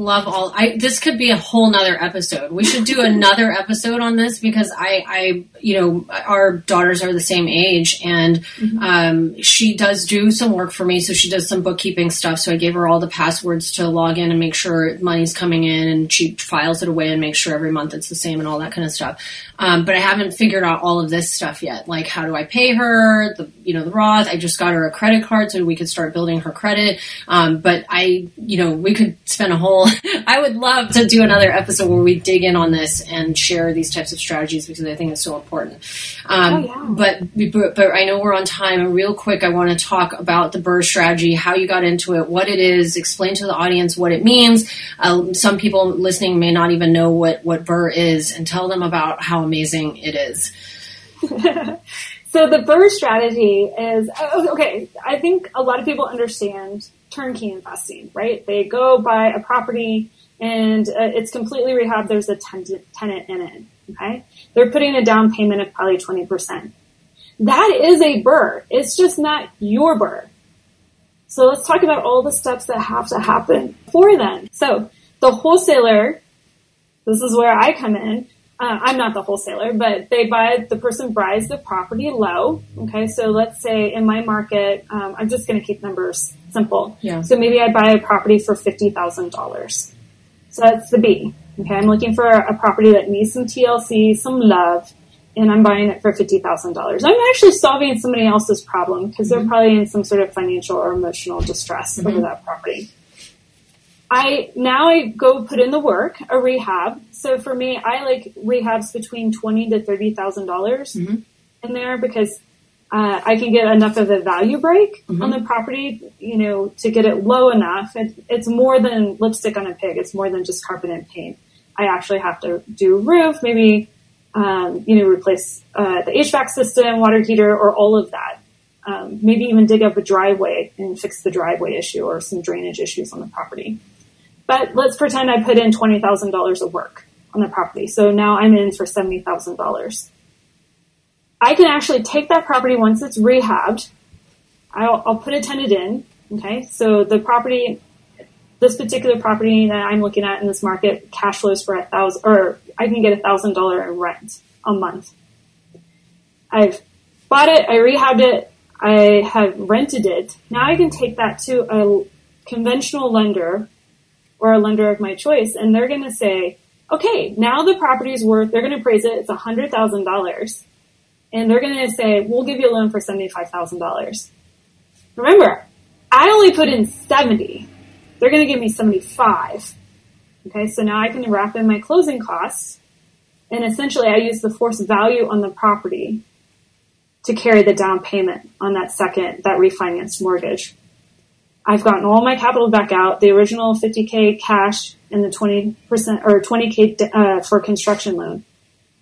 Love all. I this could be a whole nother episode. We should do another episode on this because I, I, you know, our daughters are the same age, and um, she does do some work for me. So she does some bookkeeping stuff. So I gave her all the passwords to log in and make sure money's coming in, and she files it away and makes sure every month it's the same and all that kind of stuff. Um, but I haven't figured out all of this stuff yet. Like how do I pay her? The you know the Roth. I just got her a credit card so we could start building her credit. Um, but I, you know, we could spend a whole. I would love to do another episode where we dig in on this and share these types of strategies because I think it's so important. Um, Oh, yeah. But but but I know we're on time. And real quick, I want to talk about the BRRRR strategy, how you got into it, what it is, explain to the audience what it means. Uh, some people listening may not even know what what BRRRR is, and tell them about how amazing it is. So the BRRRR strategy is oh, okay. I think a lot of people understand turnkey investing, right? They go buy a property and uh, it's completely rehabbed. There's a tenant, tenant in it. Okay, they're putting a down payment of probably twenty percent. That is a BRRRR. It's just not your BRRRR. So let's talk about all the steps that have to happen for them. So the wholesaler, this is where I come in. Uh, I'm not the wholesaler, but they buy, the person buys the property low. Okay. So let's say in my market, um, I'm just going to keep numbers simple. Yeah. So maybe I buy a property for $50,000. So that's the B. Okay. I'm looking for a property that needs some TLC, some love, and I'm buying it for $50,000. I'm actually solving somebody else's problem because they're mm-hmm. probably in some sort of financial or emotional distress over mm-hmm. that property. I now I go put in the work, a rehab. So for me, I like rehabs between twenty to thirty thousand dollars mm-hmm. in there because uh, I can get enough of a value break on the property, you know, to get it low enough. It, it's more than lipstick on a pig. It's more than just carpet and paint. I actually have to do roof, maybe, um, you know, replace uh, the HVAC system, water heater, or all of that. Um, maybe even dig up a driveway and fix the driveway issue or some drainage issues on the property. But let's pretend I put in twenty thousand dollars of work on the property. So now I'm in for seventy thousand dollars. I can actually take that property once it's rehabbed. I'll, I'll put a tenant in. Okay, so the property, this particular property that I'm looking at in this market, cash flows for a thousand, or I can get a thousand dollar rent a month. I've bought it, I rehabbed it, I have rented it. Now I can take that to a conventional lender or a lender of my choice, and they're going to say, okay, now the property is worth, they're going to appraise it, it's a hundred thousand dollars. And they're going to say, we'll give you a loan for $75,000. Remember, I only put in 70. They're going to give me 75. Okay, so now I can wrap in my closing costs. And essentially I use the forced value on the property to carry the down payment on that second, that refinanced mortgage. I've gotten all my capital back out, the original 50k cash and the 20% or 20k uh, for construction loan.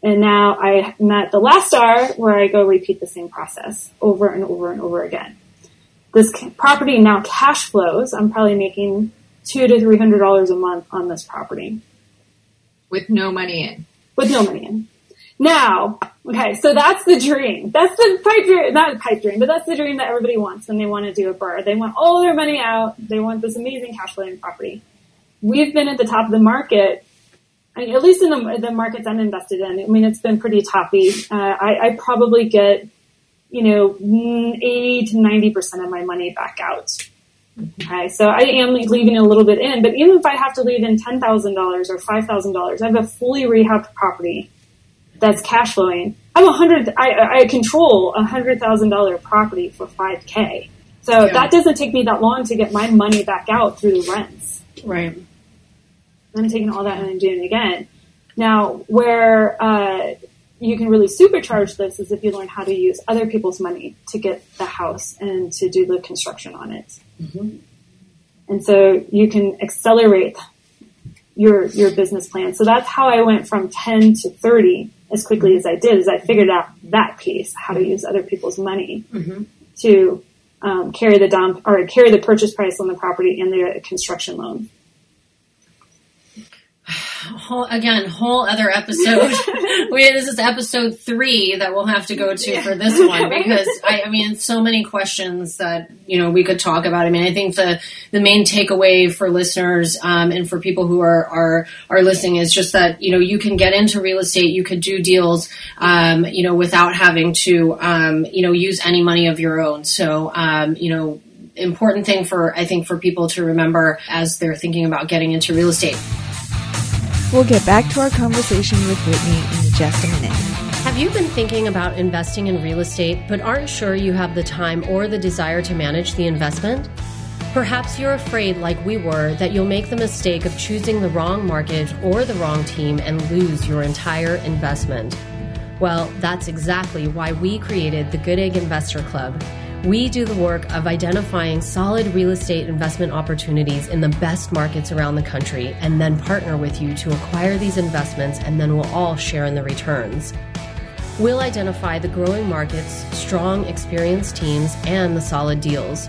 And now I'm at the last R where I go repeat the same process over and over and over again. This property now cash flows. I'm probably making two to three hundred dollars a month on this property with no money in. with no money in. Now, okay, so that's the dream. That's the pipe dream, not a pipe dream, but that's the dream that everybody wants when they want to do a BRRRR. They want all their money out. They want this amazing cash flowing property. We've been at the top of the market, at least in the, the markets I'm invested in. I mean, it's been pretty toppy. Uh, I, I probably get, you know, mm, 80 to 90% of my money back out. Okay, so I am leaving a little bit in, but even if I have to leave in $10,000 or $5,000, I have a fully rehabbed property that's cash flowing. I'm a hundred. I, I control a hundred thousand dollar property for five k. So Yeah. that doesn't take me that long to get my money back out through the rents. Right. I'm taking all that and I'm doing it again. Now, where uh, you can really supercharge this is if you learn how to use other people's money to get the house and to do the construction on it. Mm-hmm. And so you can accelerate your your business plan. So that's how I went from 10 to 30 as quickly as I did. Is I figured out that piece, how to use other people's money mm-hmm. to um, carry the down or carry the purchase price on the property and the construction loan whole, again, whole other episode. we, this is episode three that we'll have to go to yeah. for this one because I, I, mean, so many questions that, you know, we could talk about. I mean, I think the, the main takeaway for listeners, um, and for people who are, are, are listening is just that, you know, you can get into real estate, you could do deals, um, you know, without having to, um, you know, use any money of your own. So, um, you know, important thing for, I think, for people to remember as they're thinking about getting into real estate. We'll get back to our conversation with Whitney in just a minute. Have you been thinking about investing in real estate but aren't sure you have the time or the desire to manage the investment? Perhaps you're afraid, like we were, that you'll make the mistake of choosing the wrong market or the wrong team and lose your entire investment. Well, that's exactly why we created the Good Egg Investor Club. We do the work of identifying solid real estate investment opportunities in the best markets around the country and then partner with you to acquire these investments and then we'll all share in the returns. We'll identify the growing markets, strong, experienced teams, and the solid deals.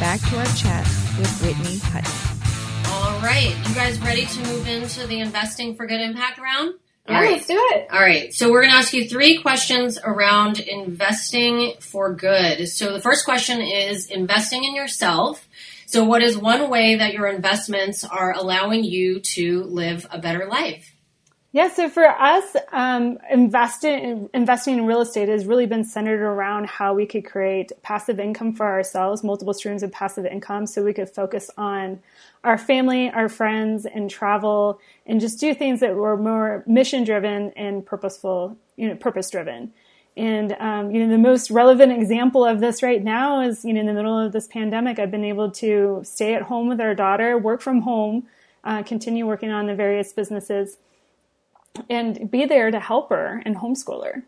back to our chat with Whitney Hutton. All right. You guys ready to move into the investing for good impact round? All yeah, right. let's do it. All right. So we're going to ask you three questions around investing for good. So the first question is investing in yourself. So what is one way that your investments are allowing you to live a better life? Yeah, so for us, um, investing investing in real estate has really been centered around how we could create passive income for ourselves, multiple streams of passive income, so we could focus on our family, our friends, and travel, and just do things that were more mission driven and purposeful, you know, purpose driven. And um, you know, the most relevant example of this right now is you know, in the middle of this pandemic, I've been able to stay at home with our daughter, work from home, uh, continue working on the various businesses and be there to help her and homeschool her.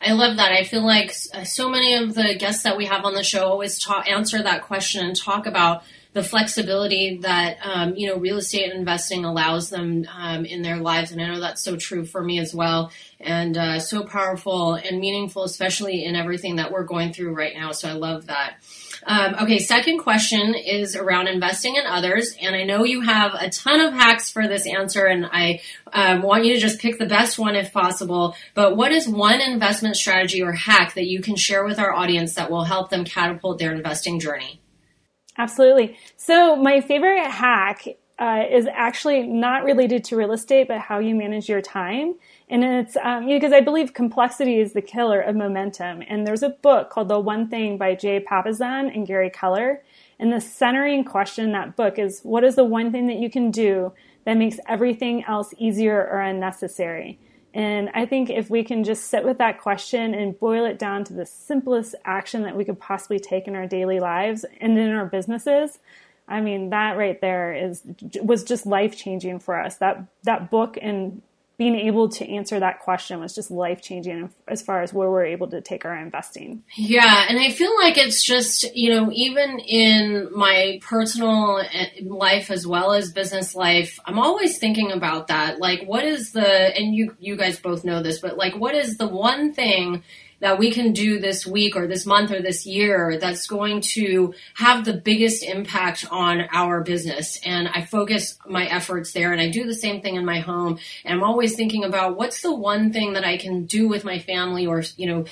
I love that. I feel like so many of the guests that we have on the show always talk, answer that question and talk about the flexibility that um, you know real estate investing allows them um, in their lives, and I know that's so true for me as well, and uh, so powerful and meaningful, especially in everything that we're going through right now. So I love that. Um, okay, second question is around investing in others, and I know you have a ton of hacks for this answer, and I um, want you to just pick the best one if possible. But what is one investment strategy or hack that you can share with our audience that will help them catapult their investing journey? Absolutely. So my favorite hack uh, is actually not related to real estate, but how you manage your time. And it's um, because I believe complexity is the killer of momentum. And there's a book called The One Thing by Jay Papasan and Gary Keller. And the centering question in that book is what is the one thing that you can do that makes everything else easier or unnecessary? And I think if we can just sit with that question and boil it down to the simplest action that we could possibly take in our daily lives and in our businesses, I mean, that right there is was just life changing for us. That that book and being able to answer that question was just life changing as far as where we're able to take our investing. Yeah, and I feel like it's just, you know, even in my personal eh, life as well as business life, I'm always thinking about that. Like what is the and you you guys both know this, but like what is the one thing that we can do this week or this month or this year that's going to have the biggest impact on our business. And I focus my efforts there and I do the same thing in my home. And I'm always thinking about what's the one thing that I can do with my family or, you know,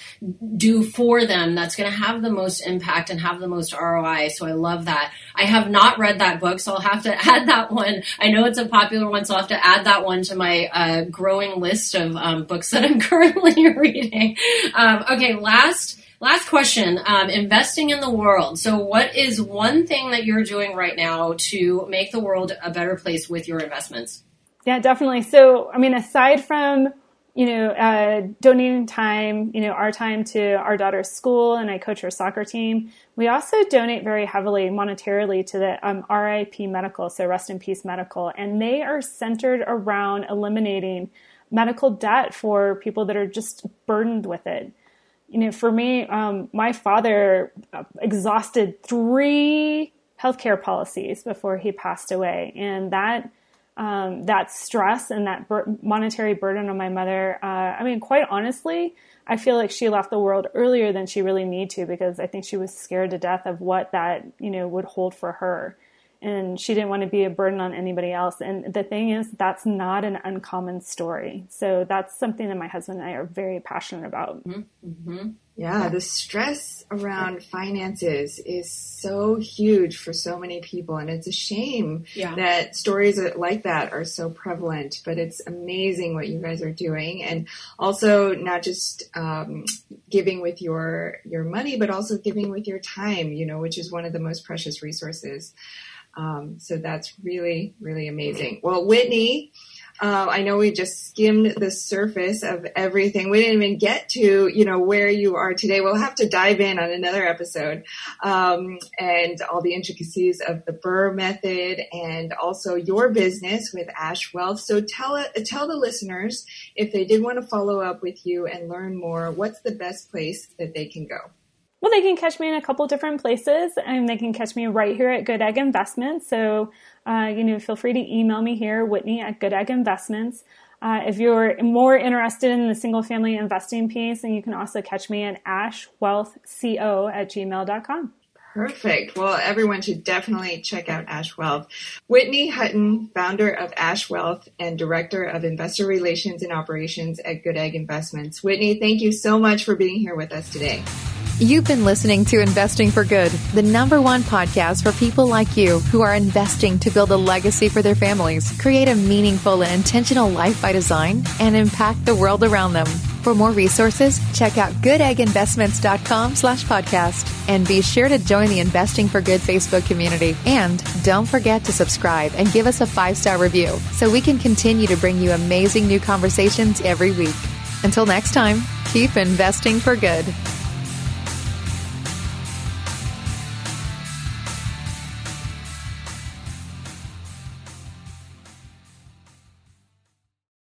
do for them that's going to have the most impact and have the most ROI. So I love that. I have not read that book, so I'll have to add that one. I know it's a popular one, so I'll have to add that one to my uh, growing list of um, books that I'm currently reading. Um, okay, last last question. Um, investing in the world. So, what is one thing that you're doing right now to make the world a better place with your investments? Yeah, definitely. So, I mean, aside from you know, uh, donating time, you know, our time to our daughter's school, and I coach her soccer team. We also donate very heavily monetarily to the um, RIP Medical, so Rest in Peace Medical, and they are centered around eliminating medical debt for people that are just burdened with it. You know, for me, um, my father exhausted three healthcare policies before he passed away, and that um, that stress and that bur- monetary burden on my mother. Uh, I mean, quite honestly, I feel like she left the world earlier than she really need to because I think she was scared to death of what that you know would hold for her and she didn't want to be a burden on anybody else. And the thing is, that's not an uncommon story. So that's something that my husband and I are very passionate about. Mm-hmm. mm-hmm. Yeah, the stress around finances is so huge for so many people, and it's a shame yeah. that stories like that are so prevalent. But it's amazing what you guys are doing, and also not just um, giving with your your money, but also giving with your time. You know, which is one of the most precious resources. Um, so that's really, really amazing. Well, Whitney, uh, I know we just skimmed the surface of everything. We didn't even get to, you know, where you are today. We'll have to dive in on another episode, um, and all the intricacies of the BRRRR method and also your business with Ash Wealth. So tell it, tell the listeners if they did want to follow up with you and learn more, what's the best place that they can go? Well, they can catch me in a couple different places, and they can catch me right here at Good Egg Investments. So, uh, you know, feel free to email me here, Whitney at Good Egg Investments. Uh, if you're more interested in the single family investing piece, then you can also catch me at ashwealthco at gmail.com. Perfect. Well, everyone should definitely check out Ash Wealth. Whitney Hutton, founder of Ash Wealth and director of investor relations and operations at Good Egg Investments. Whitney, thank you so much for being here with us today. You've been listening to Investing for Good, the number one podcast for people like you who are investing to build a legacy for their families, create a meaningful and intentional life by design, and impact the world around them. For more resources, check out goodegginvestments.com slash podcast and be sure to join the Investing for Good Facebook community. And don't forget to subscribe and give us a five-star review so we can continue to bring you amazing new conversations every week. Until next time, keep investing for good.